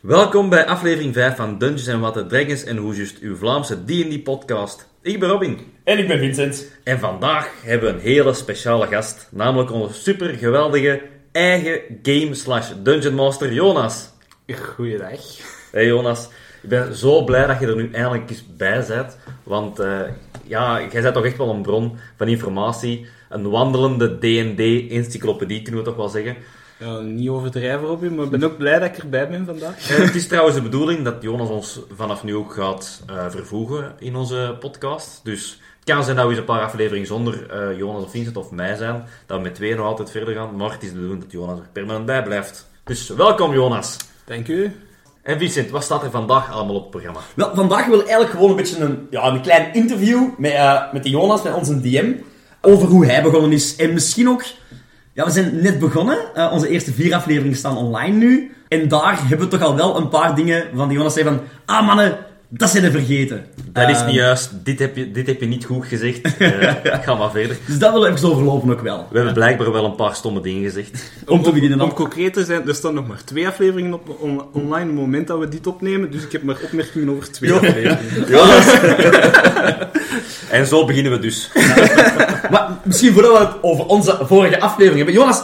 Welkom bij aflevering 5 van Dungeons Water Dragons en hoe juist uw Vlaamse D&D podcast. Ik ben Robin. En ik ben Vincent. En vandaag hebben we een hele speciale gast, namelijk onze super geweldige eigen game slash dungeon master Jonas. Goeiedag. Hey Jonas, ik ben zo blij dat je er nu eindelijk eens bij bent, want eh, ja, jij bent toch echt wel een bron van informatie, een wandelende D&D encyclopedie kunnen we toch wel zeggen. Ja, niet overdrijven, Robin, maar ik ben ook blij dat ik erbij ben vandaag. En het is trouwens de bedoeling dat Jonas ons vanaf nu ook gaat eh, vervoegen in onze podcast. Dus het kan zijn dat we eens een paar afleveringen zonder eh, Jonas of Vincent of mij zijn. Dat we met tweeën nog altijd verder gaan. Maar het is de bedoeling dat Jonas er permanent bij blijft. Dus welkom Jonas. Dank u. En Vincent, wat staat er vandaag allemaal op het programma? Wel, vandaag wil ik eigenlijk gewoon een beetje een, ja, een klein interview met, eh, met de Jonas, met onze DM, over hoe hij begonnen is. En misschien ook, ja, we zijn net begonnen. Eh, onze eerste vier afleveringen staan online nu. En daar hebben we toch al wel een paar dingen van die Jonas zei van, ah mannen, dat zijn we vergeten. Dat is niet juist. Dit heb je, dit heb je niet goed gezegd. Eh, ga maar verder. Dus dat willen we even overlopen ook wel. We hebben blijkbaar wel een paar stomme dingen gezegd. Om te beginnen Om concreet te zijn, er staan nog maar twee afleveringen op on- online op het moment dat we dit opnemen, dus ik heb maar opmerkingen over twee afleveringen. En zo beginnen we dus. Maar misschien voordat we het over onze vorige aflevering hebben. Jonas,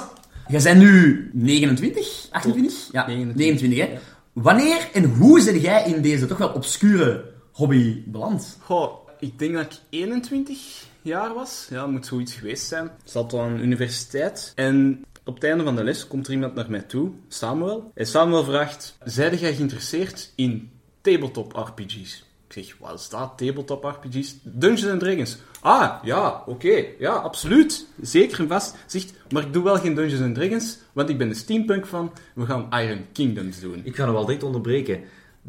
jij bent nu 29? 28? Ja, 29. 29 hè. Wanneer en hoe ben jij in deze toch wel obscure hobby beland? Goh, ik denk dat ik 21 jaar was. Ja, moet zoiets geweest zijn. Ik zat aan een universiteit en op het einde van de les komt er iemand naar mij toe, Samuel. En Samuel vraagt, zijde jij geïnteresseerd in tabletop RPG's? Ik zeg, wat is dat, tabletop RPG's? Dungeons and Dragons. Ah, ja, oké, ja, absoluut. Zeker en vast. Zegt, maar ik doe wel geen Dungeons and Dragons, want ik ben een steampunk van. We gaan Iron Kingdoms doen. Ik ga nog wel direct onderbreken.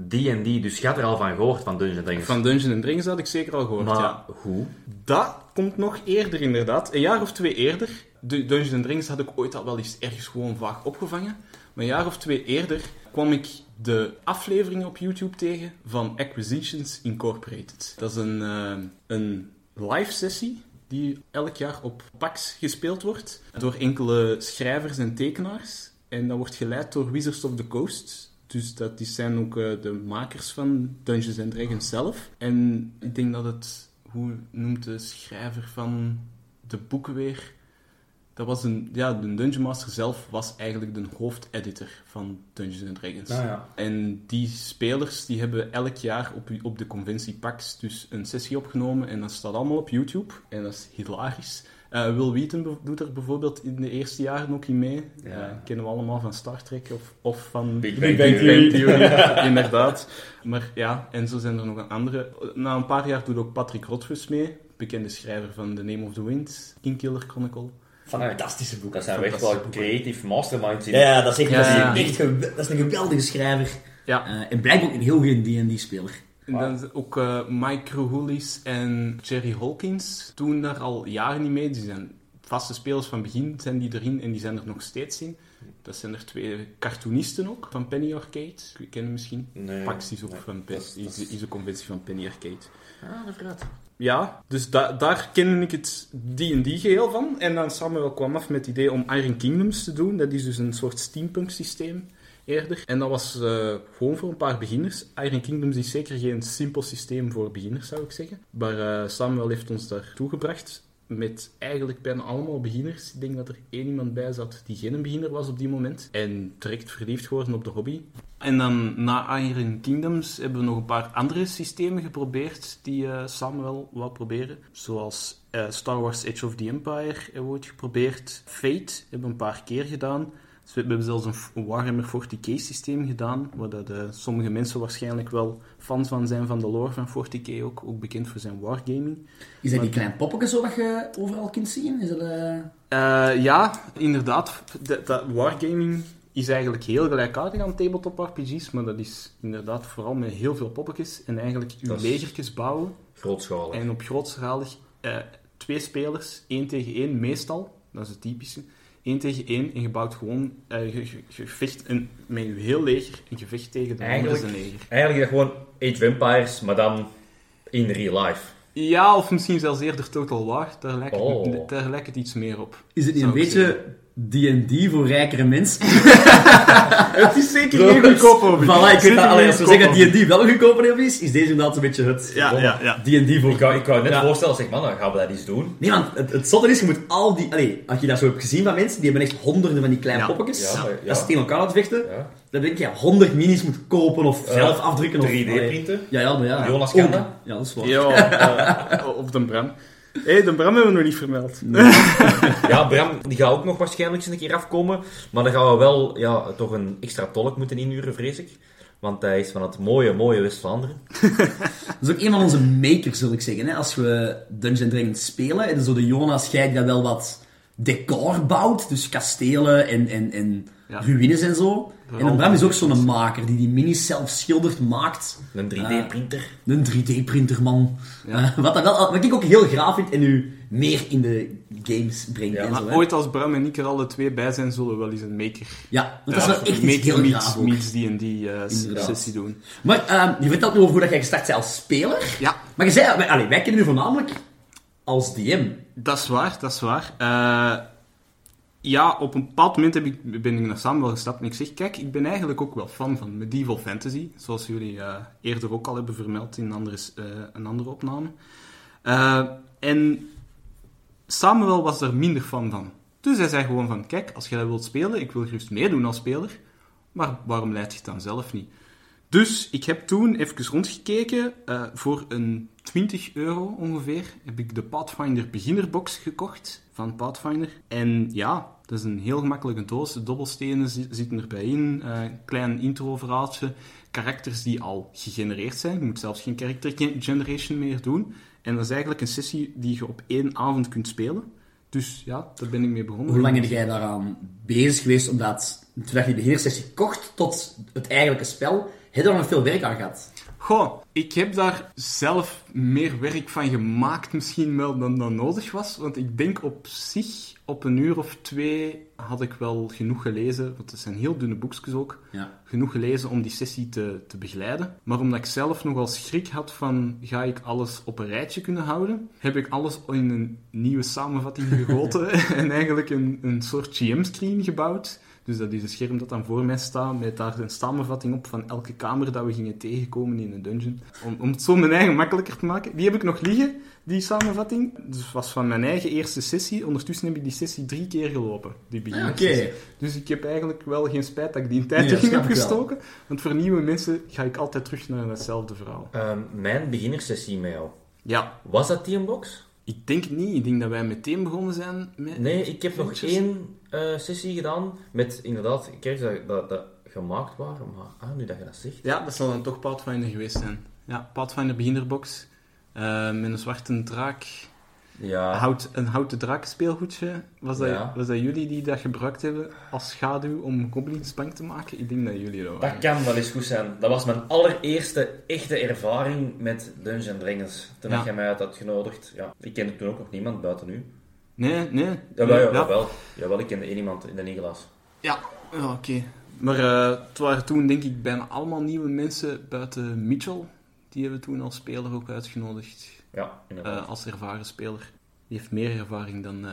D&D, dus je had er al van gehoord van Dungeons Dragons. Van Dungeons and Dragons had ik zeker al gehoord, maar ja. hoe? Dat komt nog eerder, inderdaad. Een jaar of twee eerder. De Dungeons and Dragons had ik ooit al wel eens ergens gewoon vaag opgevangen. Maar een jaar of twee eerder kwam ik de afleveringen op YouTube tegen van Acquisitions Incorporated. Dat is een, eh, een live sessie die elk jaar op PAX gespeeld wordt door enkele schrijvers en tekenaars. En dat wordt geleid door Wizards of the Coast. Dus dat die zijn ook eh, de makers van Dungeons and Dragons zelf. En ik denk dat het, hoe noemt de schrijver van de boeken weer? Dat was een, ja, de Dungeon Master zelf was eigenlijk de hoofdeditor van Dungeons and Dragons. Nou ja. En die spelers die hebben elk jaar op, op de conventie PAX dus een sessie opgenomen en dat staat allemaal op YouTube. En dat is hilarisch. Eh, Will Wheaton doet er bijvoorbeeld in de eerste jaren ook in mee. Ja. Eh, kennen we allemaal van Star Trek of, of van Big Bang. Theory, inderdaad. Maar ja, en zo zijn er nog een andere. Na een paar jaar doet ook Patrick Rothfuss mee, bekende schrijver van The Name of the Wind, Kingkiller Chronicle. Fantastische boek. Dat zijn echt wel creative masterminds in. Ja, dat is echt, Ja, dat is ja. echt gew- dat is een geweldige schrijver. Ja. Eh, en blijkbaar ook een heel goede D&D-speler. En dan is ook eh, Mike Kruhulis en Jerry Hawkins doen daar al jaren niet mee. Die zijn vaste spelers van begin, zijn die erin en die zijn er nog steeds in. Dat zijn er twee cartoonisten ook, van Penny Arcade. Je kent hem misschien. Nee. Pax is ook Nee, van Pe- dat is- is, een conventie van Penny Arcade. Ah, dat verraadt. Ja, dus da- daar kende ik het D&D-geheel van. En dan Samuel kwam af met het idee om Iron Kingdoms te doen. Dat is dus een soort steampunk-systeem eerder. En dat was eh, gewoon voor een paar beginners. Iron Kingdoms is zeker geen simpel systeem voor beginners, zou ik zeggen. Maar eh, Samuel heeft ons daar toegebracht met eigenlijk bijna allemaal beginners. Ik denk dat er één iemand bij zat die geen beginner was op die moment. En direct verliefd geworden op de hobby. En dan na Iron Kingdoms hebben we nog een paar andere systemen geprobeerd die eh, Samuel wou proberen. Zoals eh, Star Wars Age of the Empire ooit geprobeerd. Fate hebben we een paar keer gedaan. Dus we hebben zelfs een Warhammer 40k systeem gedaan, waar dat, eh, sommige mensen waarschijnlijk wel fans van zijn van de lore van 40k, ook, ook bekend voor zijn wargaming. Is dat die kleine poppetjes zo dat je overal kunt zien? Is dat, eh, Eh, ja, inderdaad. Dat, dat wargaming is eigenlijk heel gelijkaardig aan tabletop RPG's, maar dat is inderdaad vooral met heel veel poppetjes en eigenlijk is- legertjes bouwen. Grootschalig. En op grootschalig eh, twee spelers, één tegen één meestal, dat is het typische. Eén tegen één en je bouwt gewoon eh, je, je- je vecht een, met je heel leger een gevecht tegen de andere Eigenlijk- leger. Eigenlijk gewoon Age of Empires, maar dan in real life. Ja, of misschien zelfs eerder Total War, daar lijkt, Oh. het, daar lijkt het iets meer op. Is het niet een beetje D&D voor rijkere mensen. Het is zeker geen goedkope hobby. Voilà, ik weet dat, geen allee, als we zeggen dat D&D wel een goedkope hobby is, is deze inderdaad een beetje het Ja, ja, ja. D&D voor... Ik wou, ik wou net Ja. voorstellen, zeg man, dan gaan we dat eens doen. Nee, want het, het zotte is, je moet al die... Allee, als je dat zo hebt gezien van mensen, die hebben echt honderden van die kleine Ja. poppetjes. Ja, ja. Dat ze tegen elkaar aan het vechten. Ja. Dan denk je, ja, 100 minis moet kopen of zelf afdrukken. Of, 3D-printen. Ja, ja, maar ja. Jonas kan Ook. dat. Ja, dat is waar. Ja, eh, op de Bram. Hé, hey, de Bram hebben we nog niet vermeld. Ja, Bram, die gaat ook nog waarschijnlijk eens een keer afkomen. Maar dan gaan we wel ja, toch een extra tolk moeten inhuren, vrees ik. Want hij is van het mooie, mooie West-Vlaanderen. Dat is ook een van onze makers, zul ik zeggen. Hè? Als we Dungeons Dragons spelen, en zo de Jonas, die dat wel wat decor bouwt, dus kastelen en, en, en Ja. ruïnes en zo. En Bram is ook die zo'n maker die die minis zelf schildert, maakt. Een 3D-printer. Een 3D-printer, man. Eh, wat, dat wel, wat ik ook heel graaf vind en u meer in de games brengt. Ja, en Maar zo, ooit als Bram en ik er alle twee bij zijn, zullen we wel eens een maker. Ja, want dat Ja, is wel echt iets heel meets, graaf ook. meets D&D eh, sessie doen. Maar ehm, je vertelt nu over hoe dat jij gestart bent als speler. Ja, Maar je zei, wij, allee, wij kennen u voornamelijk als DM. dat is waar, dat is waar. Ja, op een bepaald moment heb ik, ben ik naar Samuel gestapt en ik zeg, kijk, ik ben eigenlijk ook wel fan van medieval fantasy, zoals jullie eh, eerder ook al hebben vermeld in een andere, eh, een andere opname. Eh, en Samuel was er minder fan van. Dus hij zei gewoon van, kijk, als je dat wilt spelen, ik wil gerust meedoen als speler, maar waarom leid je het dan zelf niet? Dus ik heb toen even rondgekeken. voor een 20 euro ongeveer heb ik de Pathfinder beginnerbox gekocht van Pathfinder. En ja, dat is een heel gemakkelijke doos. De dobbelstenen zi- zitten erbij in. eh, klein intro-verhaaltje. Karakters die al gegenereerd zijn. Je moet zelfs geen character gen- generation meer doen. En dat is eigenlijk een sessie die je op één avond kunt spelen. Dus ja, daar ben ik mee begonnen. Hoe lang ben jij daaraan bezig geweest omdat toen je de beginnersessie kocht tot het eigenlijke spel, heb je er nog veel werk aan gehad? Goh, ik heb daar zelf meer werk van gemaakt misschien wel dan dat nodig was. Want ik denk op zich, op een uur of twee had ik wel genoeg gelezen. Want het zijn heel dunne boekjes ook. Ja. Genoeg gelezen om die sessie te, te begeleiden. Maar omdat ik zelf nogal schrik had van, ga ik alles op een rijtje kunnen houden? Heb ik alles in een nieuwe samenvatting gegoten. en eigenlijk een, een soort GM-screen gebouwd. Dus dat is een scherm dat dan voor mij staat, met daar een samenvatting op van elke kamer dat we gingen tegenkomen in een dungeon. Om, om het zo mijn eigen makkelijker te maken. Die heb ik nog liggen, die samenvatting. Dus het was van mijn eigen eerste sessie. Ondertussen heb ik die sessie drie keer gelopen. Die beginnersessie. Dus ik heb eigenlijk wel geen spijt dat ik die tijd Nee, heb gestoken. Want voor nieuwe mensen ga ik altijd terug naar hetzelfde verhaal. Ehm, mijn beginnersessie met jou. Ja, Was dat die een box? Ik denk niet. Ik denk dat wij meteen begonnen zijn met... Nee, ik heb nog één eh, sessie gedaan met inderdaad kerks dat, dat, dat gemaakt waren. Maar ah, nu dat je dat zegt. Ja, dat zal dan toch Pathfinder geweest zijn. Ja, Pathfinder beginnerbox. eh, met een zwarte draak. Ja, Hout, een houten draak speelgoedje. Was dat, Ja. was dat jullie die dat gebruikt hebben als schaduw om goblins bang te maken? Ik denk dat jullie dat waren. dat kan wel eens goed zijn. Dat was mijn allereerste echte ervaring met Dungeons Dragons. Toen Ja. dat jij mij uit had genodigd. Ja, ik kende toen ook nog niemand buiten u. Nee, nee. Jawel, ja, jawel. Jawel, ik kende één iemand in de Nigelaas. Ja, ja, oké. Maar eh, het waren toen denk ik bijna allemaal nieuwe mensen buiten Mitchell. Die hebben we toen als speler ook uitgenodigd. Ja, inderdaad. eh, als ervaren speler. Die heeft meer ervaring dan, eh,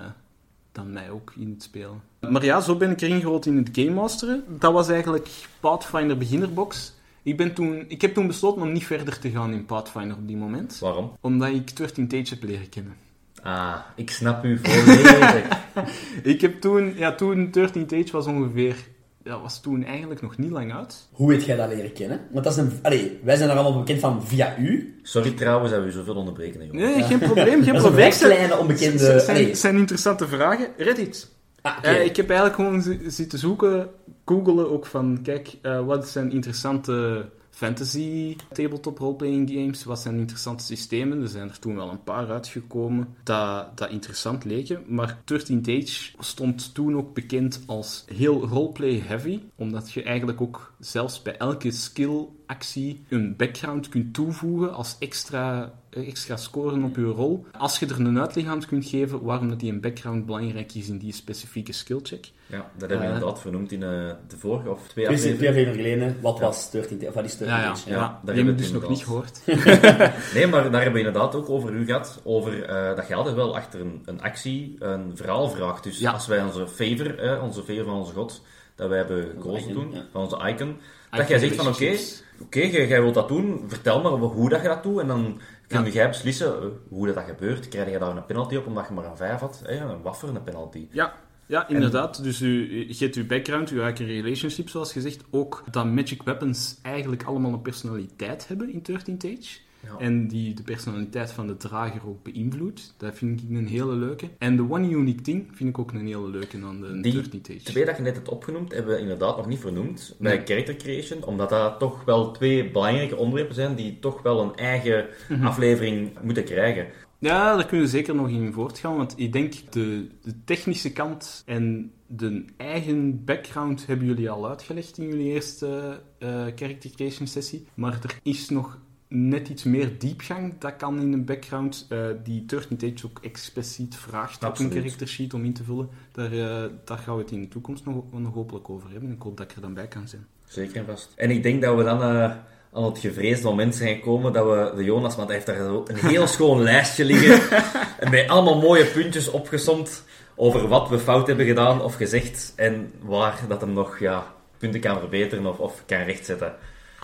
dan mij ook in het spelen. Maar ja, zo ben ik erin gerold in het Game Masteren. Dat was eigenlijk Pathfinder beginnerbox. Ik, ben toen, ik heb toen besloten om niet verder te gaan in Pathfinder op die moment. Waarom? Omdat ik 13 Tage heb leren kennen. Ah, ik snap u volledig. Ik heb toen, ja, toen 13 Tage was ongeveer, dat was toen eigenlijk nog niet lang uit. Hoe heb jij dat leren kennen? Want dat is een... Allee, wij zijn er allemaal bekend van via u. Sorry trouwens dat we u zoveel onderbreken, jongen. Nee, geen probleem, geen Dat probleem. vrij kleine, onbekende... Het zijn, zijn interessante vragen. Reddit. Ah. Eh, ik heb eigenlijk gewoon zi- zitten zoeken, googelen ook van, kijk, eh, wat zijn interessante fantasy tabletop roleplaying games, wat zijn interessante systemen. Er zijn er toen wel een paar uitgekomen dat, dat interessant leken, maar 13 Tage stond toen ook bekend als heel roleplay heavy, omdat je eigenlijk ook zelfs bij elke skill actie een background kunt toevoegen als extra, eh, extra scoren op je rol. Als je er een uitleg aan kunt geven waarom dat die een background belangrijk is in die specifieke skillcheck. Ja, dat hebben we Eh. inderdaad vernoemd in eh, de vorige of twee Dus twee afleveringen. geleden, wat was 13 of wat is 13 Ja, ja, ja. Ja, daar die hebben we dus nog niet gehoord. Nee, maar daar hebben we inderdaad ook over u gehad. Over eh, dat je altijd wel achter een, een actie een verhaal vraagt. Dus Ja. als wij onze favor, eh, onze favor van onze god, dat wij hebben gekozen toen, ja. van onze icon, dat jij zegt van oké, oké, jij, jij wilt dat doen, vertel maar hoe dat je dat doet. En dan kun jij beslissen eh, hoe dat, dat gebeurt. Krijg je daar een penalty op omdat je maar een 5 had? Eh, een waffer, een penalty. Ja, ja inderdaad. Dus u, je hebt uw background, uw eigen relationship, zoals gezegd. Ook dat magic weapons eigenlijk allemaal een personaliteit hebben in 13th Age. Ja. En die de personaliteit van de drager ook beïnvloedt. Dat vind ik een hele leuke. En de One Unique Thing vind ik ook een hele leuke aan de Die 13th Age. Twee dat je net hebt opgenoemd, hebben we inderdaad nog niet vernoemd bij Nee. character creation, omdat dat toch wel twee belangrijke onderwerpen zijn die toch wel een eigen Mhm. aflevering moeten krijgen. Ja, daar kunnen we zeker nog in voortgaan, want ik denk de, de technische kant en de eigen background hebben jullie al uitgelegd in jullie eerste eh character creation sessie. Maar er is nog net iets meer diepgang dat kan in een background eh, die 13 Age ook expliciet vraagt op een character sheet om in te vullen. Daar, eh, daar gaan we het in de toekomst nog, nog hopelijk over hebben. Ik hoop dat ik er dan bij kan zijn. Zeker en vast. En ik denk dat we dan eh, aan het gevreesde moment zijn gekomen dat we de Jonas, want hij heeft daar een heel schoon lijstje liggen, en met allemaal mooie puntjes opgesomd over wat we fout hebben gedaan of gezegd en waar dat hem nog ja, punten kan verbeteren of, of kan rechtzetten.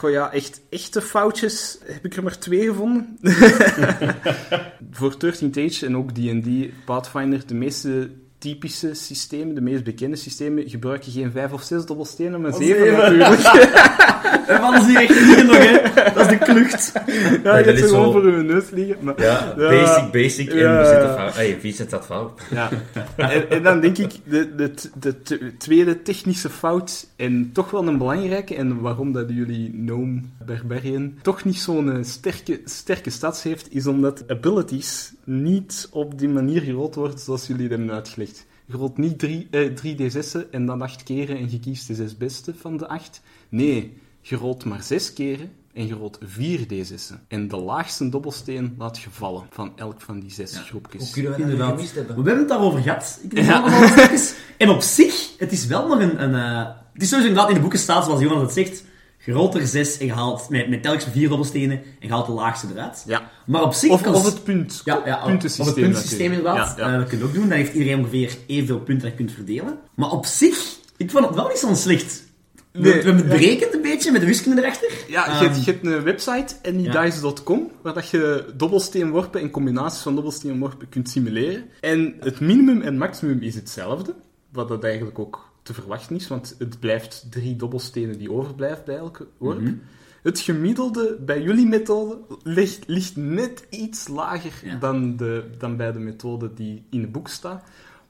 Goh ja, echt, echte foutjes heb ik er maar twee gevonden. Voor 13 Age en ook D&D Pathfinder, de meeste typische systemen, de meest bekende systemen, gebruiken geen vijf of zes dobbelstenen, maar Oh, zeven zeven. natuurlijk. En van hier echt hier nog, hè. Dat is de klucht. ja, je dat hebt is ze gewoon voor uw neus liggen. Maar, Ja, Ja. basic, basic en Ja. we zitten fout. Hey, wie zit dat fout? ja. En, en dan denk ik, de, de, de, tweede technische fout, en toch wel een belangrijke, en waarom dat jullie Gnome Barbarian toch niet zo'n sterke, sterke stats heeft, is omdat abilities niet op die manier gerold worden zoals jullie het hebben uitgelegd. Je rolt niet drie, eh, 3d6'en en dan acht keren en je kiest de zes beste van de acht. Nee, je rolt maar zes keren en je rolt 4d6'en. En de laagste dobbelsteen laat je vallen van elk van die zes groepjes. kunnen dat Inderdaad. gemist Maar hebben? we hebben het daarover gehad. Ik denk Ja. dat. En op zich, het is wel nog een... een eh, het is sowieso inderdaad in de boeken staat, zoals Jonas het zegt, je rolt er zes en je haalt met, met telkens vier dobbelstenen en je haalt de laagste eruit. Ja. Maar op zich... Of, als- of het punt, Ja, ja, puntensysteem. Of het puntensysteem inderdaad. Ja, ja. Dat kun je ook doen. Dan heeft iedereen ongeveer evenveel punten dat je kunt verdelen. Maar op zich, ik vond het wel niet zo slecht. We, Nee, we hebben het ja. berekend een beetje met de wiskunde erachter. Ja, je, Ehm, hebt, je hebt een website, anydice.com, waar dat je dobbelsteenworpen en combinaties van dobbelsteenworpen kunt simuleren. En het minimum en maximum is hetzelfde, wat dat eigenlijk ook te verwachten is, want het blijft drie dobbelstenen die overblijven bij elke worp. Mhm. Het gemiddelde bij jullie methode ligt, ligt net iets lager Ja. dan, de, dan bij de methode die in het boek staat.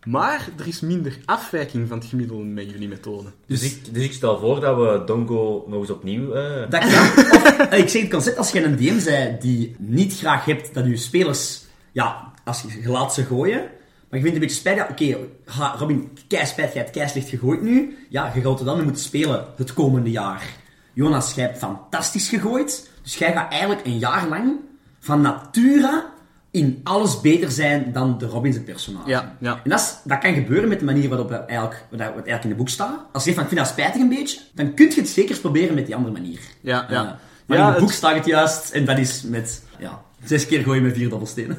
Maar er is minder afwijking van het gemiddelde met jullie methode. Dus ik, dus ik stel voor dat we Dongo nog eens opnieuw... eh, Dat kan. Of, eh, ik zeg het concept, als je een DM zei die niet graag hebt dat je spelers... Ja, als je, je laat ze gooien... Maar je vindt het een beetje spijtig. Oké, ha, Robin, kei spijt, jij hebt kei slecht gegooid nu. Ja, je gaat er dan moeten spelen het komende jaar. Jonas, jij hebt fantastisch gegooid. Dus jij gaat eigenlijk een jaar lang van natura in alles beter zijn dan de Robin zijn personage. Ja, ja. En dat, is, dat kan gebeuren met de manier waarop het eigenlijk, wat eigenlijk in het boek staat. Als je zegt van, ik vind dat spijtig een beetje, dan kun je het zeker proberen met die andere manier. Ja, ja. Uh, maar Ja, in het boek het- staat het juist, en dat is met ja, zes keer gooien met vier dobbelstenen.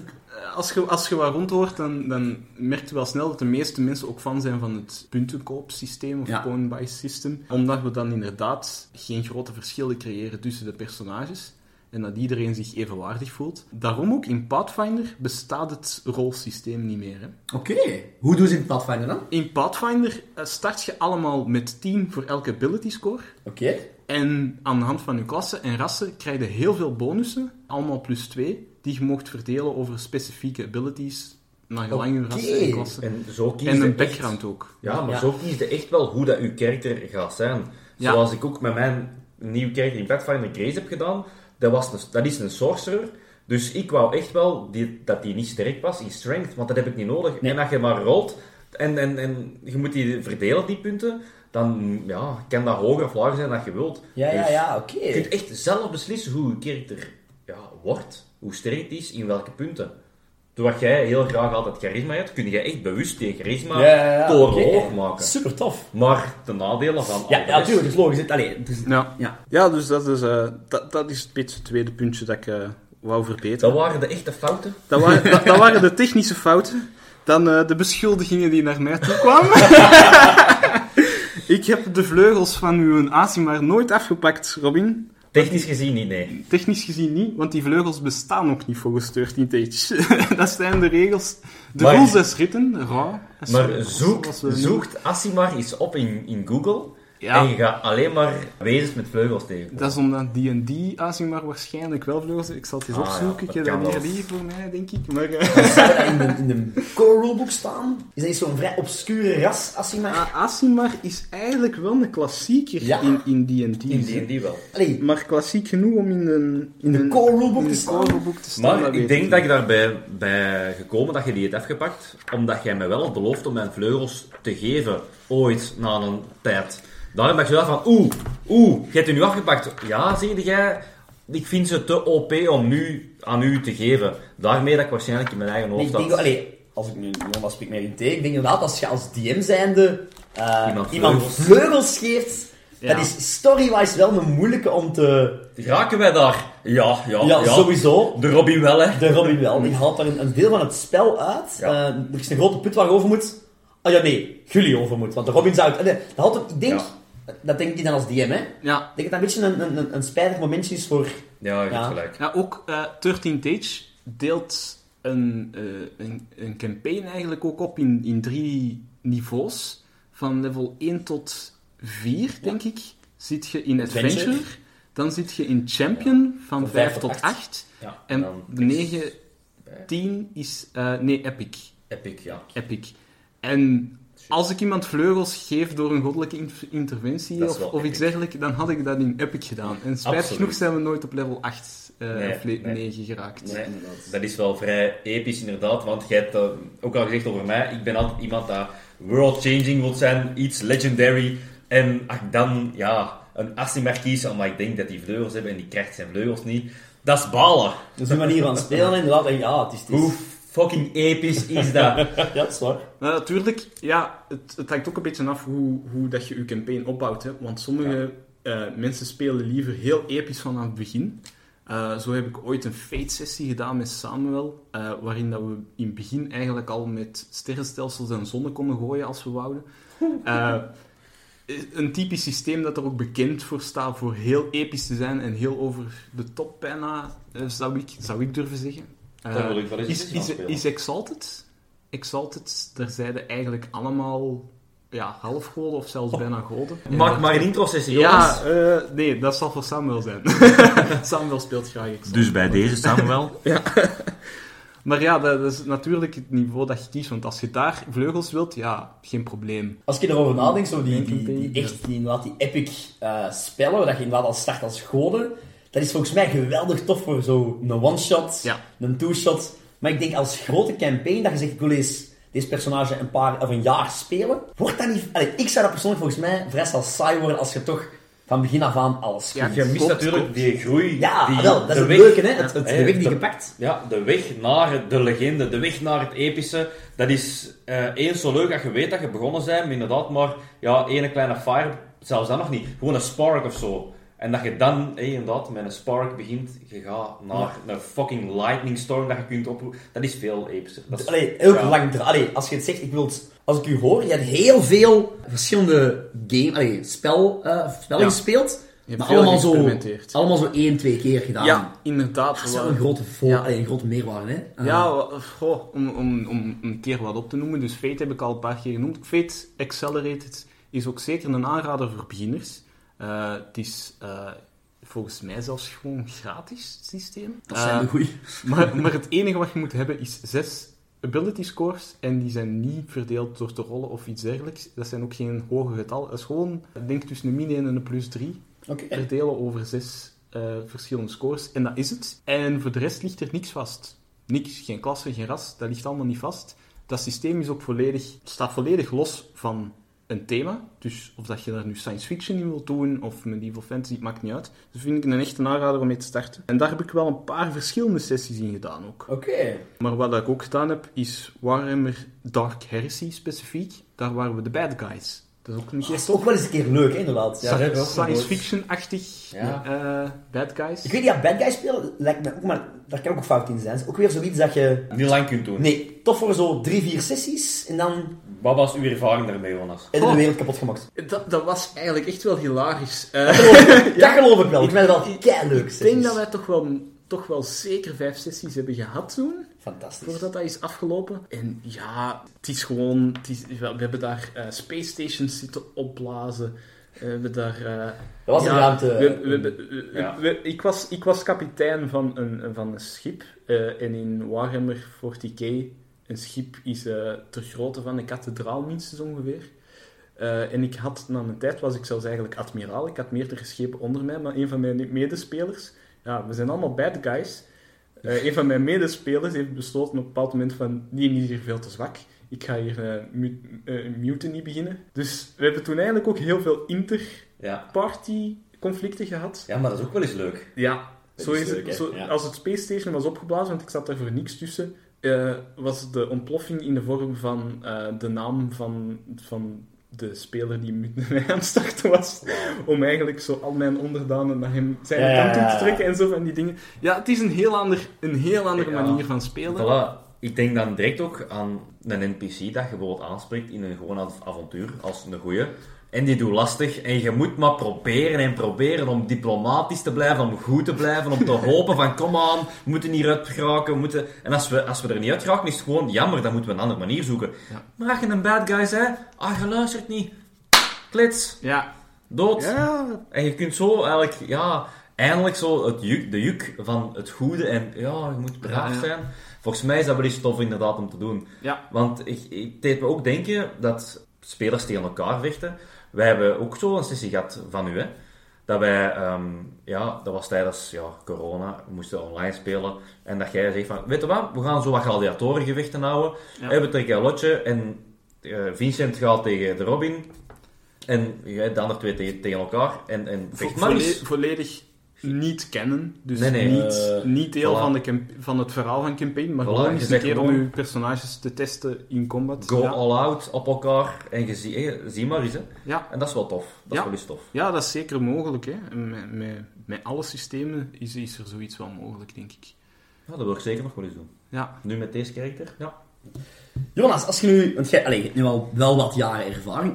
Als je, als je wat rondhoort, dan, dan merk je wel snel dat de meeste mensen ook fan zijn van het puntenkoopsysteem of Ja. point-buy system. Omdat we dan inderdaad geen grote verschillen creëren tussen de personages. En dat iedereen zich evenwaardig voelt. Daarom ook in Pathfinder bestaat het rolsysteem niet meer. Oké, hoe doen ze in Pathfinder dan? In Pathfinder eh, start je allemaal met 10 voor elke ability score. Oké. En aan de hand van je klasse en rassen krijg je heel veel bonussen, allemaal plus 2, die je mocht verdelen over specifieke abilities, naar gelang je rassen en klasse. en zo kies En een echt- background ook. Ja, maar Ja. zo kies je echt wel hoe dat je karakter gaat zijn. Ja. Zoals ik ook met mijn nieuwe karakter in Pathfinder Grace heb gedaan. Dat, was een, dat is een sorcerer. Dus ik wou echt wel die, dat die niet sterk was in strength, want dat heb ik niet nodig. Nee. En dat je maar rolt en, en, en je moet die verdelen, die punten, dan ja, kan dat hoger of lager zijn dat je wilt. Ja, ja, Dus ja, oké. Je kunt echt zelf beslissen hoe je karakter ja, wordt, hoe sterk het is, in welke punten. Doordat jij heel graag altijd charisma hebt, kun je echt bewust die charisma Ja, maken. Super tof. Maar de nadelen van Ja, de ja dat is logisch. Het- Allee, dus, Ja. ja. Ja, dus dat is, eh, dat, dat is het tweede puntje dat ik eh, wou verbeteren. Dat waren de echte fouten. Dat waren, dat, dat waren de technische fouten. Dan eh, de beschuldigingen die naar mij toe kwamen. ik heb de vleugels van uw Asimar nooit afgepakt, Robin. Technisch gezien niet, nee. Technisch gezien niet, want die vleugels bestaan nog niet volgens 13 Tage. dat zijn de regels. De Maar- rules des rauw. Maar zoek, zoekt Asimar eens op in, in Google Ja. en je gaat alleen maar wezens met vleugels tegen. Dat is omdat D&D Asimar waarschijnlijk wel vleugels heeft. Ik zal het eens Ah, ja, opzoeken. dat ik heb hier voor mij, denk ik. Maar, eh, in de, in de core rulebook staan? Is dat zo'n vrij obscure ras, Asimar? A- Asimar is eigenlijk wel een klassieker Ja. in in D&D. In die en die wel. Allee, Maar klassiek genoeg om in een, in de een core rulebook in te staan? core boek te staan. Maar ik denk dat ik daarbij bij gekomen dat je die hebt afgepakt, omdat jij mij wel had beloofd om mijn vleugels te geven, ooit, na een tijd. Daarom dacht je wel van, oeh, oeh, je hebt die nu afgepakt. Ja, zie jij, ik vind ze te OP om nu aan u te geven. Daarmee dat ik waarschijnlijk in mijn eigen Nee, hoofd ik denk, had. allee, als ik nu Jonas spreek meer in tegen, ik denk inderdaad als je als DM zijnde eh, Iemand iemand, vleugels. vleugels. geeft, Ja. dat is story-wise wel een moeilijke om te... Raken wij daar? Ja, ja, Ja, ja. sowieso. De Robin wel, hè. De Robin wel, die haalt daar een, een deel van het spel uit. Ja. Eh, er is een grote put waar je over moet. Oh ja, nee, Gully over moet. Want de Robin zou... het- nee, dat had ik denk, Ja. Dat denk ik dan als DM, hè. Ik Ja, denk dat dat een beetje een, een, een, een spijtig momentje is voor... Ja, je hebt gelijk. ja ook eh 13 Tage deelt een, eh, een, een campaign eigenlijk ook op in, in drie niveaus. Van level 1 tot 4, denk ik, zit je in Adventure. Adventure. Dan zit je in Champion van Van 5 vijf tot tot 8. Ja, En dan de 9, 10 is... eh, nee, Epic. Epic, ja. Epic. En als ik iemand vleugels geef door een goddelijke in- interventie of, iets dergelijks, dan had ik dat in Epic gedaan. En spijtig Absoluut. genoeg zijn we nooit op level 8 eh Nee, of le- nee. 9 geraakt. Nee, dat is wel vrij episch inderdaad, want jij hebt dat ook al gezegd over mij. Ik ben altijd iemand dat world-changing wil zijn, iets legendary. En als ik dan ja, een Asimar kies, omdat ik denk dat die vleugels hebben en die krijgt zijn vleugels niet, dat is balen. Dat is een manier van spelen, inderdaad. En ja, het is... Het is fucking episch is dat? ja, dat is waar. Maar natuurlijk, ja, het, het hangt ook een beetje af hoe, hoe dat je je campaign opbouwt. Hè? Want sommige eh, mensen spelen liever heel episch vanaf het begin. Eh, zo heb ik ooit een Fate-sessie gedaan met Samuel, eh, waarin dat we in het begin eigenlijk al met sterrenstelsels en zonnen konden gooien als we wouden. Eh, een typisch systeem dat er ook bekend voor staat voor heel episch te zijn en heel over de top bijna, zou, ik, zou ik durven zeggen. Eh, Daar wil ik wel eens is, is, Exalted? Exalted, daar zeiden eigenlijk allemaal ja, halfgoden of zelfs bijna goden. Maak maar een intro-sessie, jongens. Ja, eh, nee, dat zal voor Samuel zijn. Samuel speelt graag Exalted. Dus bij deze Samuel. Maar ja, dat, is natuurlijk het niveau dat je kiest. Want als je daar vleugels wilt, ja, geen probleem. Als je erover nadenkt, zo die, die, echt, die, inderdaad, die epic eh, spellen, waar je inderdaad al start als goden, dat is volgens mij geweldig tof voor zo een one-shot, Ja. een two-shot. Maar ik denk als grote campaign, dat je zegt, ik wil eens deze personage een paar of een jaar spelen, wordt dat niet... Allee, ik zou dat persoonlijk volgens mij vrij snel saai worden als je toch van begin af aan alles Ja, Je mist Klopt, natuurlijk klopt. die groei. Ja, die, wel, dat is de het weg- leuke, hè? Het, de weg die de- je pakt. Ja, de weg naar de legende, de weg naar het epische, dat is eh eens zo leuk dat je weet dat je begonnen bent, maar inderdaad maar ja, ene kleine fire, zelfs dat nog niet, gewoon een spark of zo. En dat je dan, hé, inderdaad, met een spark begint, je gaat naar een fucking lightning storm dat je kunt oproepen, dat is veel epischer. Dat is- Allee, heel ja. lang. Allee, als je het zegt, ik wil het- Als ik u hoor, je hebt heel veel verschillende game, allee, spel, eh, spellen Ja. gespeeld. Je hebt Maar allemaal zo, geëxperimenteerd. allemaal zo één, twee keer gedaan. Ja, inderdaad. Dat is wel een grote, voor, Ja. allee, een grote meerwaarde, hè? Eh, Ja, goh, om, om, om een keer wat op te noemen. Dus Fate heb ik al een paar keer genoemd. Fate Accelerated is ook zeker een aanrader voor beginners. Eh, het is eh, volgens mij zelfs gewoon gratis, het systeem. dat zijn Eh, de goeie. maar, maar het enige wat je moet hebben is zes ability scores. En die zijn niet verdeeld door te rollen of iets dergelijks. Dat zijn ook geen hoge getallen. Dat is gewoon, denk tussen een min 1 en een plus 3 Oké. verdelen over zes verschillende scores. En dat is het. En voor de rest ligt er niks vast. Niks, geen klasse, geen ras, dat ligt allemaal niet vast. Dat systeem is ook volledig, staat volledig los van een thema. Dus of dat je daar nu science fiction in wilt doen of medieval fantasy, het maakt niet uit. Dus vind ik een echte aanrader om mee te starten. En daar heb ik wel een paar verschillende sessies in gedaan ook. Oké. Maar wat ik ook gedaan heb, is Warhammer Dark Heresy specifiek. Daar waren we de bad guys. Dat is ook een is ook wel eens een keer leuk, hè, inderdaad. Ja, science fiction-achtig Ja. eh, bad guys. Ik weet niet, ja, bad guys spelen lijkt me ook, maar daar kan ook een fout in zijn. Het is ook weer zoiets dat je... Niet lang kunt doen. Nee, toch voor zo drie, vier sessies en dan Wat was uw ervaring daarmee, Jonas? Oh. de wereld kapot gemaakt. Dat, dat was eigenlijk echt wel hilarisch. Eh, Dat geloof ik, dat geloof ik wel. Ik vind het wel kei leuk. ik denk dat wij toch wel, toch wel zeker vijf sessies hebben gehad toen. Fantastisch. Voordat dat is afgelopen. En ja, het is gewoon... Het is, we hebben daar eh, space stations zitten opblazen. Eh, We hebben daar... Dat was een ruimte. we- we- we- we- Ja. we- ik, was, ik was kapitein van een, van een schip. eh, en in Warhammer 40k, een schip is eh ter grootte van een kathedraal minstens ongeveer. Eh, en ik had, na een tijd was ik zelfs eigenlijk admiraal. Ik had meerdere schepen onder mij, maar een van mijn medespelers... Ja, we zijn allemaal bad guys. Eh, een van mijn medespelers heeft besloten op een bepaald moment van... Die is hier veel te zwak. Ik ga hier mu- een mutiny beginnen. Dus we hebben toen eigenlijk ook heel veel inter-party Ja. conflicten gehad. ja, maar dat is ook wel eens leuk. Ja, zo is leuk, het, zo, Ja. als het Space Station was opgeblazen, want ik zat daar voor niks tussen, eh, was de ontploffing in de vorm van eh, de naam van, van de speler die mij aan het starten was. Om eigenlijk zo al mijn onderdanen naar hem zijn Ja, kant toe te trekken en zo van die dingen. Ja, het is een heel, ander, een heel andere Ja. manier van spelen. Voilà. Ik denk dan direct ook aan een NPC dat je bijvoorbeeld aanspreekt in een gewoon av- avontuur, als een goeie. En die doet lastig. En je moet maar proberen en proberen om diplomatisch te blijven, om goed te blijven, om te hopen van kom aan, we moeten hieruit geraken. We moeten... En als we, als we er niet uit geraken, is het gewoon jammer, dan moeten we een andere manier zoeken. Ja. Maar als je een bad guy bent, ah, je luistert niet. Klits, Ja. dood. Ja, En je kunt zo eigenlijk, ja, eindelijk zo het juk, de juk van het goede en ja, je moet braaf Ja, ja. Volgens mij is dat wel eens tof inderdaad om te doen. ja. Want ik, ik deed me ook denken dat spelers tegen elkaar vechten. Wij hebben ook zo een sessie gehad van u, hè. Dat wij, ehm, ja, dat was tijdens ja, corona, we moesten online spelen. En dat jij zegt van, weet je wat, we gaan zo wat gladiatorengevechten houden. Ja. We trekken een lotje en eh, Vincent gaat tegen de Robin. En jij, de andere twee tegen, tegen elkaar. En, en vecht Vo- maar volle- eens. volledig niet kennen. Dus Nee, nee. niet, Eh, niet deel voilà. van, de camp- van het verhaal van campaign, maar Voilà, gewoon je eens een keer om uw personages te testen in combat. Go ja. all out op elkaar en je zie, eh, zie maar eens. Hè. Ja. En dat is wel tof. Dat is Ja. wel eens tof. ja, dat is zeker mogelijk. Hè. Met, met, met alle systemen is, is er zoiets wel mogelijk, denk ik. Ja, dat wil ik zeker nog wel eens doen. Ja. Nu met deze karakter? Ja. Jonas, als je nu... Want jij je hebt nu al wel wat jaren ervaring.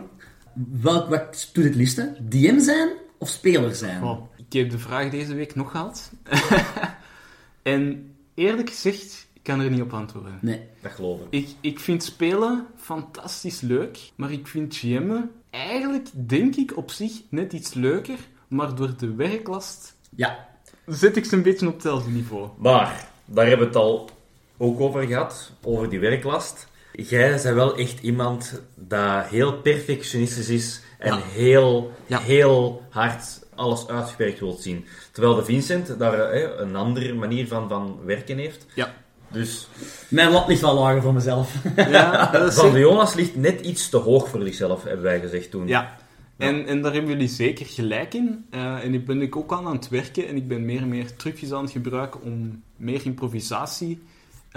Welk, wat doet het liefste? DM zijn of speler zijn? Oh, ik heb de vraag deze week nog gehad. en eerlijk gezegd, ik kan er niet op antwoorden. Nee. Dat geloof ik. Ik, ik vind spelen fantastisch leuk, maar ik vind GM'en eigenlijk, denk ik, op zich net iets leuker, maar door de werklast Ja. zet ik ze een beetje op hetzelfde niveau. Maar, daar hebben we het al ook over gehad, over die werklast. Jij bent wel echt iemand dat heel perfectionistisch is en Ja. heel, Ja. heel hard alles uitgewerkt wilt zien. Terwijl de Vincent daar eh, een andere manier van, van werken heeft. Ja. Dus Mijn lat ligt wel lager voor mezelf. Ja, dat is van de Jonas ligt net iets te hoog voor zichzelf, hebben wij gezegd toen. Ja, en, en daar hebben jullie zeker gelijk in. Eh, en ik ben ik ook aan aan het werken en ik ben meer en meer trucjes aan het gebruiken om meer improvisatie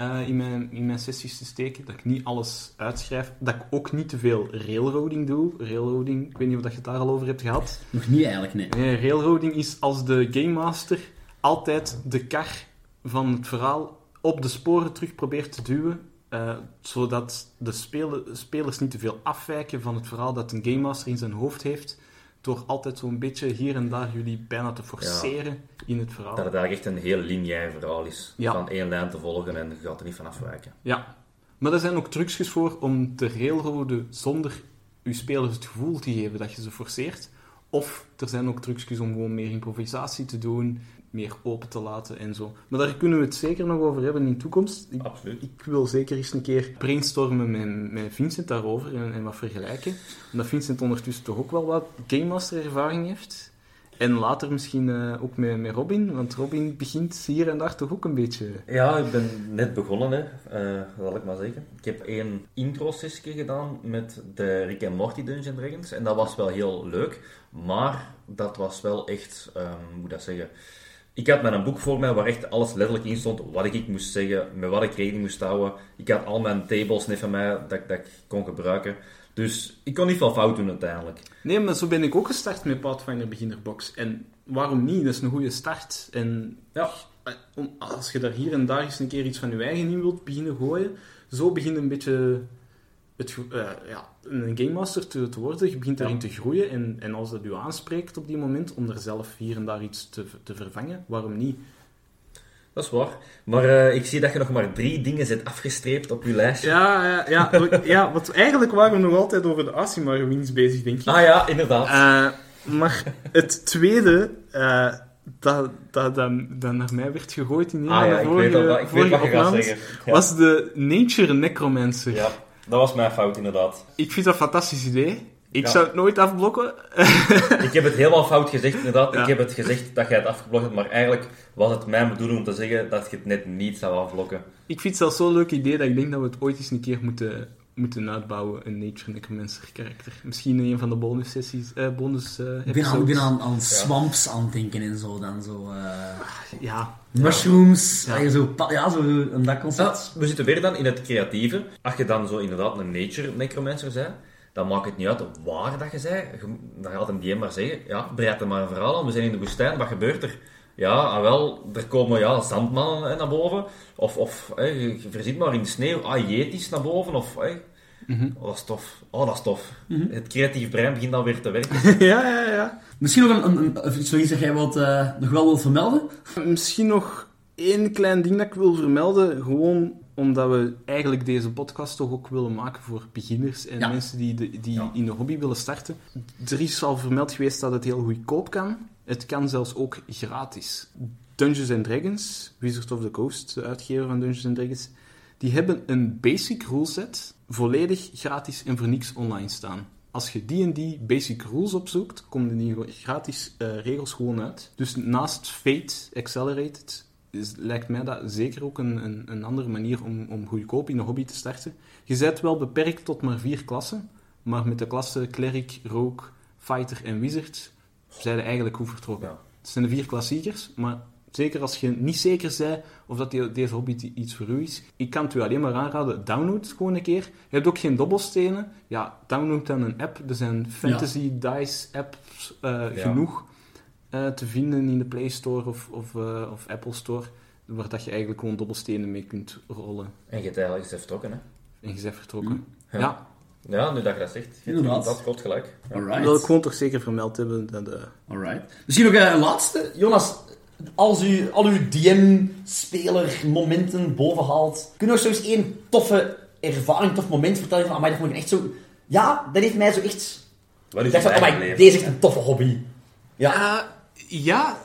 eh, in, mijn, in mijn sessies te steken. Dat ik niet alles uitschrijf. Dat ik ook niet te veel railroading doe. Railroading, ik weet niet of dat je het daar al over hebt gehad. Nog niet eigenlijk, nee. Nee, railroading is als de game master altijd de kar van het verhaal op de sporen terug probeert te duwen, eh, zodat de spele- spelers niet te veel afwijken van het verhaal dat een game master in zijn hoofd heeft, door altijd zo'n beetje hier en daar jullie bijna te forceren in het verhaal. Dat het eigenlijk echt een heel lineair verhaal is. Ja. Van één lijn te volgen en je gaat er niet van afwijken. Ja, maar er zijn ook trucjes voor om te railroaden zonder je spelers het gevoel te geven dat je ze forceert. Of er zijn ook trucjes om gewoon meer improvisatie te doen, meer open te laten en zo. Maar daar kunnen we het zeker nog over hebben in de toekomst. Ik, Absoluut. ik wil zeker eens een keer brainstormen met, met Vincent daarover en, en wat vergelijken. Omdat Vincent ondertussen toch ook wel wat Game Master ervaring heeft. En later misschien eh, ook met, met Robin, want Robin begint hier en daar toch ook een beetje... Ja, ik ben net begonnen, hè. Eh, dat zal ik maar zeggen. Ik heb één intro-sessie gedaan met de Rick en Morty Dungeons Dragons. En dat was wel heel leuk. Maar dat was wel echt, ehm, hoe moet ik dat zeggen... Ik had met een boek voor mij waar echt alles letterlijk in stond. Wat ik moest zeggen, met wat ik rekening moest houden. Ik had al mijn tables net van mij dat, dat ik kon gebruiken. Dus ik kon niet veel fout doen uiteindelijk. Nee, maar zo ben ik ook gestart met Pathfinder Beginnerbox. En waarom niet? Dat is een goede start. En Ja. eh, als je daar hier en daar eens een keer iets van je eigen in wilt beginnen gooien, zo begint een beetje het, eh, ja, een game master te, te worden. Je begint Ja. daarin te groeien. En, en als dat u aanspreekt op die moment, om er zelf hier en daar iets te, te vervangen, waarom niet? Dat is waar. Maar eh, ik zie dat je nog maar drie dingen zet afgestreept op je lijstje. Ja, ja, ja, ja want eigenlijk waren we nog altijd over de Asimar wins bezig, denk ik. Ah ja, inderdaad. Eh, maar het tweede eh, dat, dat, dat, dat naar mij werd gegooid in ah ja, ik vorige, ik opnames. Ja. was de Nature Necromancer. ja, dat was mijn fout inderdaad. Ik vind dat een fantastisch idee. Ik Ja. zou het nooit afblokken. Ik heb het helemaal fout gezegd, inderdaad. Ja. Ik heb het gezegd dat jij het afgeblokt hebt, maar eigenlijk was het mijn bedoeling om te zeggen dat je het net niet zou afblokken. Ik vind het zelfs zo'n leuk idee dat ik denk dat we het ooit eens een keer moeten, moeten uitbouwen, een Nature Necromancer karakter. Misschien in een van de bonus sessies, eh, bonus eh, Ik ben, aan, ik episodes. ben aan, aan swamps aan het denken en zo. Dan zo eh, Ja, mushrooms, Ja. ja. zo, ja, zo een dat concept. we zitten weer dan in het creatieve. Als je dan zo inderdaad een nature necromancer bent, dan maakt het niet uit waar dat je zei. Dan gaat een DM maar zeggen, ja, bereid er maar een verhaal aan. We zijn in de woestijn, wat gebeurt er? Ja, ah, wel, er komen ja, zandmannen hè, naar boven. Of, of hè, je verziet maar in de sneeuw, ah, yetis naar boven. Of, hè. Oh, dat is tof. Oh, dat is tof. Het creatief brein begint dan weer te werken. ja, ja, ja. Misschien nog een, een, een, zoiets dat jij wat, eh, nog wel wilt vermelden? Misschien nog één klein ding dat ik wil vermelden. Gewoon omdat we eigenlijk deze podcast toch ook willen maken voor beginners en Ja. mensen die, de, die Ja. in de hobby willen starten. Er is al vermeld geweest dat het heel goedkoop kan. Het kan zelfs ook gratis. Dungeons and Dragons, Wizard of the Coast, de uitgever van Dungeons and Dragons, die hebben een basic ruleset volledig gratis en voor niks online staan. Als je die en die basic rules opzoekt, komen die gratis eh, regels gewoon uit. Dus naast Fate Accelerated is, lijkt mij dat zeker ook een, een, een andere manier om, om goedkoop in de hobby te starten. Je bent wel beperkt tot maar vier klassen, maar met de klassen Cleric, Rogue, Fighter en Wizard zijn je eigenlijk goed vertrokken. Ja. Het zijn de vier klassiekers, maar zeker als je niet zeker bent of dat die- deze hobby iets voor u is, ik kan het u alleen maar aanraden, download het gewoon een keer. Je hebt ook geen dobbelstenen. Ja, download dan een app. Er zijn fantasy dice apps eh, Ja. genoeg eh, te vinden in de Play Store of, of, eh, of Apple Store, waar dat je eigenlijk gewoon dobbelstenen mee kunt rollen. En je hebt eigenlijk vertrokken, hè. En je bent vertrokken. Ja. Ja, Ja, nu dat je dat zegt. Inderdaad. Dat klopt gelijk. Ja. dat Alright. wil ik gewoon toch zeker vermeld hebben. Dat, eh, Alright. Misschien nog een laatste. Jonas, als u al uw DM-speler-momenten bovenhaalt, kun je nog zo eens één toffe ervaring, tof moment vertellen van, amai, dat vond ik echt zo... Ja, dat heeft mij zo echt... Wat Ik is amai, eigen deze is echt een toffe hobby. Ja. Ja, ja,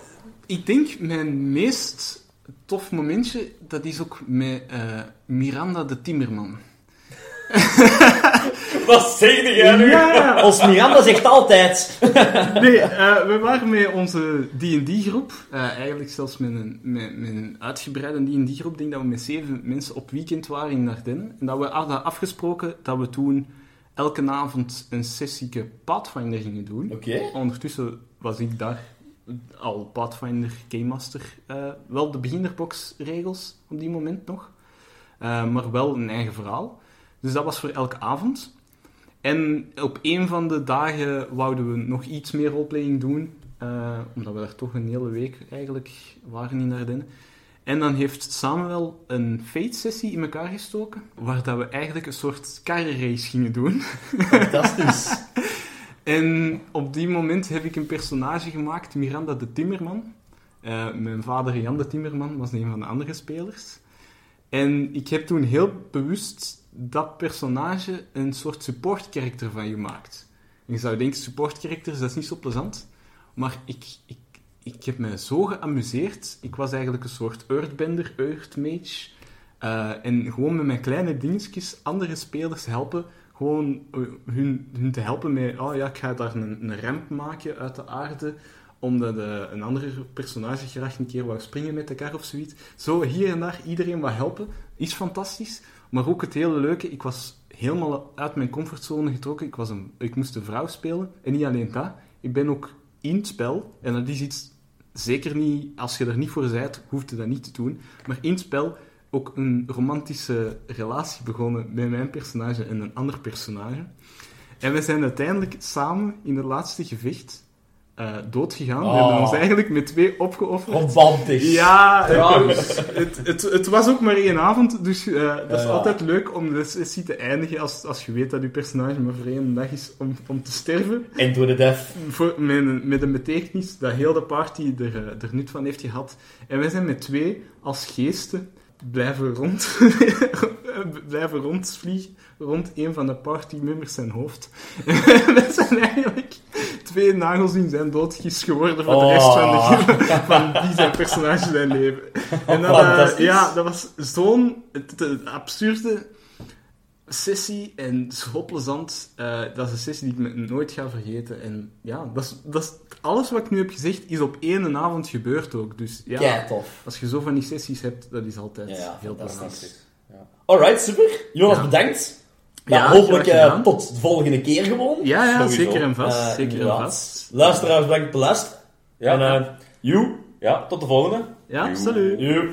ik denk mijn meest tof momentje, dat is ook met eh, Miranda de Timmerman. Wat zeg jij nu? Ja, Als Miranda zegt altijd... nee, eh, we waren met onze D&D-groep, eh, eigenlijk zelfs met een, met, met een uitgebreide D&D-groep, ik denk dat we met zeven mensen op weekend waren in Ardennen. En dat we hadden afgesproken dat we toen elke avond een sessieke Pathfinder gingen doen. Oké. Ondertussen was ik daar al Pathfinder Game Master. eh, wel de beginnerbox regels op die moment nog. Eh, maar wel een eigen verhaal. Dus dat was voor elke avond. En op een van de dagen wouden we nog iets meer roleplaying doen. eh, omdat we daar toch een hele week eigenlijk waren in Ardennen. En dan heeft Samuel een Fate-sessie in elkaar gestoken. Waar dat we eigenlijk een soort carrace gingen doen. Fantastisch. En op die moment heb ik een personage gemaakt, Miranda de Timmerman. Eh, mijn vader Jan de Timmerman was een van de andere spelers. En ik heb toen heel bewust dat personage een soort support character van gemaakt. En je zou denken, support characters, dat is niet zo plezant. Maar ik, ik, ik heb me zo geamuseerd. Ik was eigenlijk een soort earthbender, earthmage. Eh, en gewoon met mijn kleine dingetjes andere spelers helpen. Gewoon eh, hun, hun te helpen met, oh ja, ik ga daar een, een ramp maken uit de aarde. omdat eh, een andere personage graag een keer wou springen met de kar of zoiets. Zo hier en daar iedereen wat helpen, is fantastisch. Maar ook het hele leuke, ik was helemaal uit mijn comfortzone getrokken. Ik, was een, ik moest een vrouw spelen. En niet alleen dat, ik ben ook in het spel, en dat is iets, zeker niet, als je er niet voor bent, hoeft je dat niet te doen. Maar in het spel ook een romantische relatie begonnen met mijn personage en een ander personage. En we zijn uiteindelijk samen in het laatste gevecht eh doodgegaan. We Oh. hebben ons eigenlijk met twee opgeofferd. Romantisch. Ja, Trouwens. het, het, het was ook maar één avond, dus eh, dat is Ja. altijd leuk om de sessie te eindigen als, als je weet dat je personage maar voor één dag is om, om te sterven. En to the death. Voor, met, een, met een betekenis dat heel de party er, eh, er nut van heeft gehad. En wij zijn met twee als geesten blijven, rond, blijven rondvliegen rond een van de partymembers zijn hoofd. En wij zijn eigenlijk twee nagels in zijn doodgis geworden voor de rest van, de, van die zijn personage zijn leven. En dat, eh, ja, dat was zo'n absurde sessie en zo plezant. Eh, dat is een sessie die ik me nooit ga vergeten. En ja, dat is, dat is, alles wat ik nu heb gezegd is op één avond gebeurd ook. Dus ja, Kei tof. als je zo van die sessies hebt, dat is altijd Ja, heel fantastisch. plezant. Alright, super. Jonas, Ja. bedankt. Ja, Ja, hopelijk eh, tot de volgende keer gewoon. Ja, ja, Sowieso. zeker en vast. Eh, zeker en vast. Luisteraars, bedankt voor. Ja. En, eh, You. Ja, tot de volgende. Ja, Joe. salut. joep.